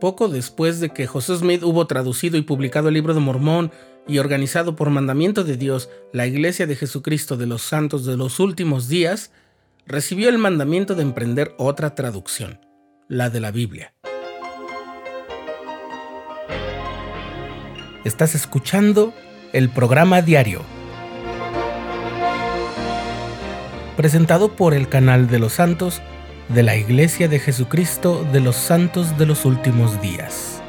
Poco después de que José Smith hubo traducido y publicado el libro de Mormón y organizado por mandamiento de Dios la Iglesia de Jesucristo de los Santos de los Últimos Días, recibió el mandamiento de emprender otra traducción, la de la Biblia. Estás escuchando el programa diario, presentado por el canal de los santos de la Iglesia de Jesucristo de los Santos de los Últimos Días.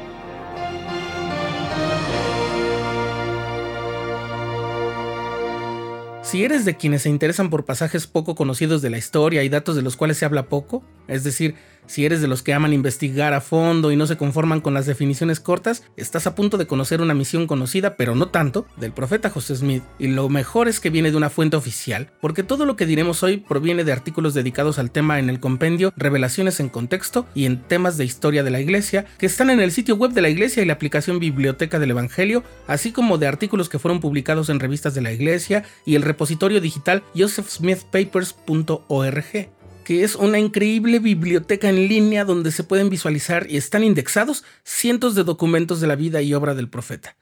Si eres de quienes se interesan por pasajes poco conocidos de la historia y datos de los cuales se habla poco, es decir, si eres de los que aman investigar a fondo y no se conforman con las definiciones cortas, estás a punto de conocer una misión conocida, pero no tanto, del profeta José Smith, y lo mejor es que viene de una fuente oficial, porque todo lo que diremos hoy proviene de artículos dedicados al tema en el compendio Revelaciones en Contexto y en temas de historia de la Iglesia, que están en el sitio web de la Iglesia y la aplicación Biblioteca del Evangelio, así como de artículos que fueron publicados en revistas de la Iglesia y el repositorio digital josephsmithpapers.org que es una increíble biblioteca en línea donde se pueden visualizar y están indexados cientos de documentos de la vida y obra del profeta.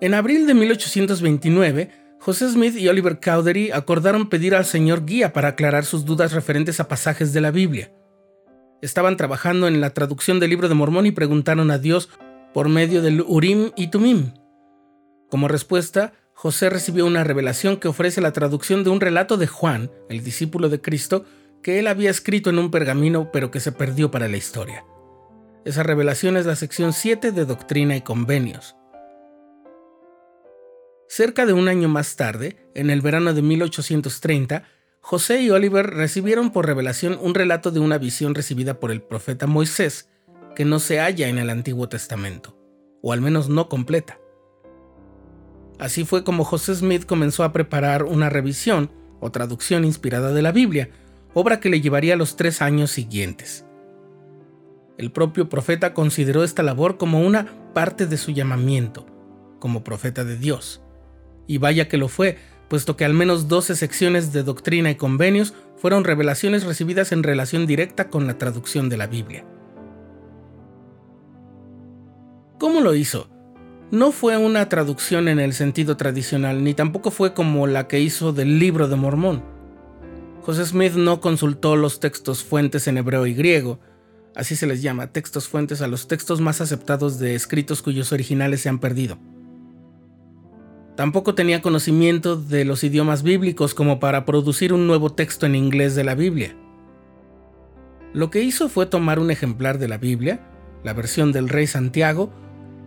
En abril de 1829, José Smith y Oliver Cowdery acordaron pedir al Señor guía para aclarar sus dudas referentes a pasajes de la Biblia. Estaban trabajando en la traducción del libro de Mormón y preguntaron a Dios por medio del Urim y Tumim. Como respuesta, José recibió una revelación que ofrece la traducción de un relato de Juan, el discípulo de Cristo, que él había escrito en un pergamino pero que se perdió para la historia. Esa revelación es la sección 7 de Doctrina y Convenios. Cerca de un año más tarde, en el verano de 1830, José y Oliver recibieron por revelación un relato de una visión recibida por el profeta Moisés que no se halla en el Antiguo Testamento, o al menos no completa. Así fue como José Smith comenzó a preparar una revisión o traducción inspirada de la Biblia, obra que le llevaría los tres años siguientes. El propio profeta consideró esta labor como una parte de su llamamiento, como profeta de Dios. Y vaya que lo fue, puesto que al menos 12 secciones de doctrina y convenios fueron revelaciones recibidas en relación directa con la traducción de la Biblia. ¿Cómo lo hizo? No fue una traducción en el sentido tradicional, ni tampoco fue como la que hizo del libro de Mormón. José Smith no consultó los textos fuentes en hebreo y griego, así se les llama, textos fuentes a los textos más aceptados de escritos cuyos originales se han perdido. Tampoco tenía conocimiento de los idiomas bíblicos como para producir un nuevo texto en inglés de la Biblia. Lo que hizo fue tomar un ejemplar de la Biblia, la versión del rey Santiago,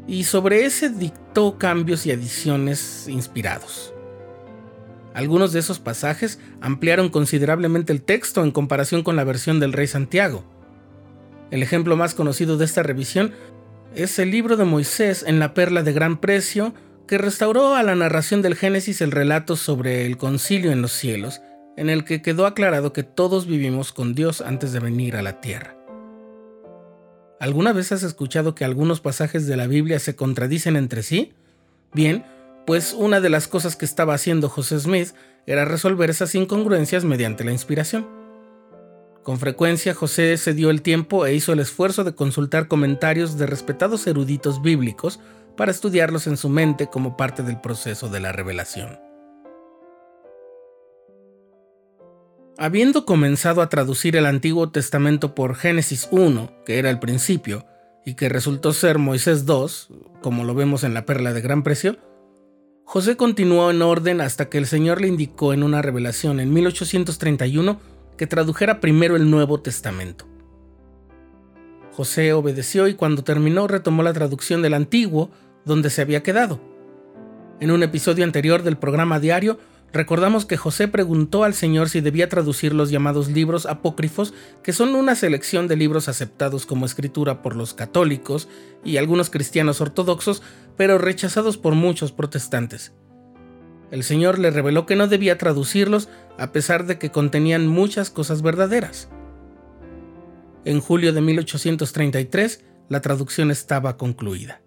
y sobre ese dictó cambios y adiciones inspirados. Algunos de esos pasajes ampliaron considerablemente el texto en comparación con la versión del rey Santiago. El ejemplo más conocido de esta revisión es el libro de Moisés en la perla de gran precio, que restauró a la narración del Génesis el relato sobre el concilio en los cielos, en el que quedó aclarado que todos vivimos con Dios antes de venir a la tierra. ¿Alguna vez has escuchado que algunos pasajes de la Biblia se contradicen entre sí? Bien, pues una de las cosas que estaba haciendo José Smith era resolver esas incongruencias mediante la inspiración. Con frecuencia José se dio el tiempo e hizo el esfuerzo de consultar comentarios de respetados eruditos bíblicos para estudiarlos en su mente como parte del proceso de la revelación. Habiendo comenzado a traducir el Antiguo Testamento por Génesis 1, que era el principio, y que resultó ser Moisés 2, como lo vemos en la perla de gran precio, José continuó en orden hasta que el Señor le indicó en una revelación en 1831 que tradujera primero el Nuevo Testamento. José obedeció y cuando terminó retomó la traducción del Antiguo donde se había quedado. En un episodio anterior del programa diario, recordamos que José preguntó al Señor si debía traducir los llamados libros apócrifos, que son una selección de libros aceptados como escritura por los católicos y algunos cristianos ortodoxos, pero rechazados por muchos protestantes. El Señor le reveló que no debía traducirlos a pesar de que contenían muchas cosas verdaderas. En julio de 1833, la traducción estaba concluida.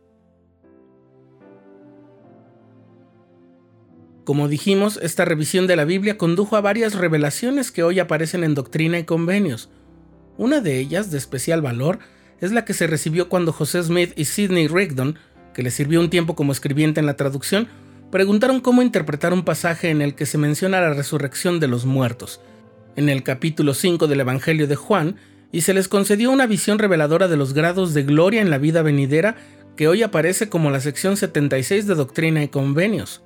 Como dijimos, esta revisión de la Biblia condujo a varias revelaciones que hoy aparecen en Doctrina y Convenios. Una de ellas, de especial valor, es la que se recibió cuando José Smith y Sidney Rigdon, que le sirvió un tiempo como escribiente en la traducción, preguntaron cómo interpretar un pasaje en el que se menciona la resurrección de los muertos, en el capítulo 5 del Evangelio de Juan, y se les concedió una visión reveladora de los grados de gloria en la vida venidera que hoy aparece como la sección 76 de Doctrina y Convenios.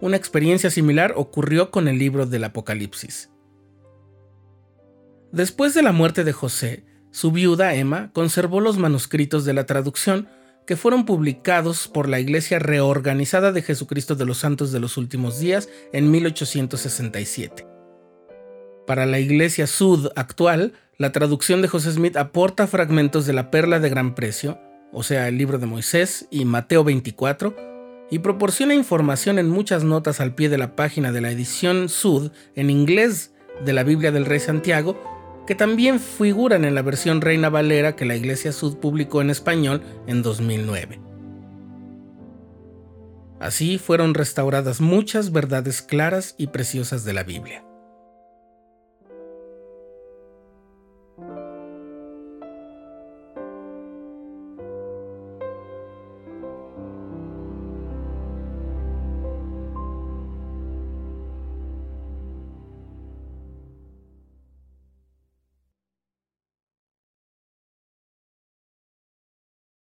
Una experiencia similar ocurrió con el libro del Apocalipsis. Después de la muerte de José, su viuda Emma conservó los manuscritos de la traducción que fueron publicados por la Iglesia Reorganizada de Jesucristo de los Santos de los Últimos Días en 1867. Para la Iglesia Sud actual, la traducción de José Smith aporta fragmentos de la Perla de Gran Precio, o sea, el libro de Moisés y Mateo 24, y proporciona información en muchas notas al pie de la página de la edición Sud en inglés de la Biblia del Rey Santiago, que también figuran en la versión Reina Valera que la Iglesia Sud publicó en español en 2009. Así fueron restauradas muchas verdades claras y preciosas de la Biblia.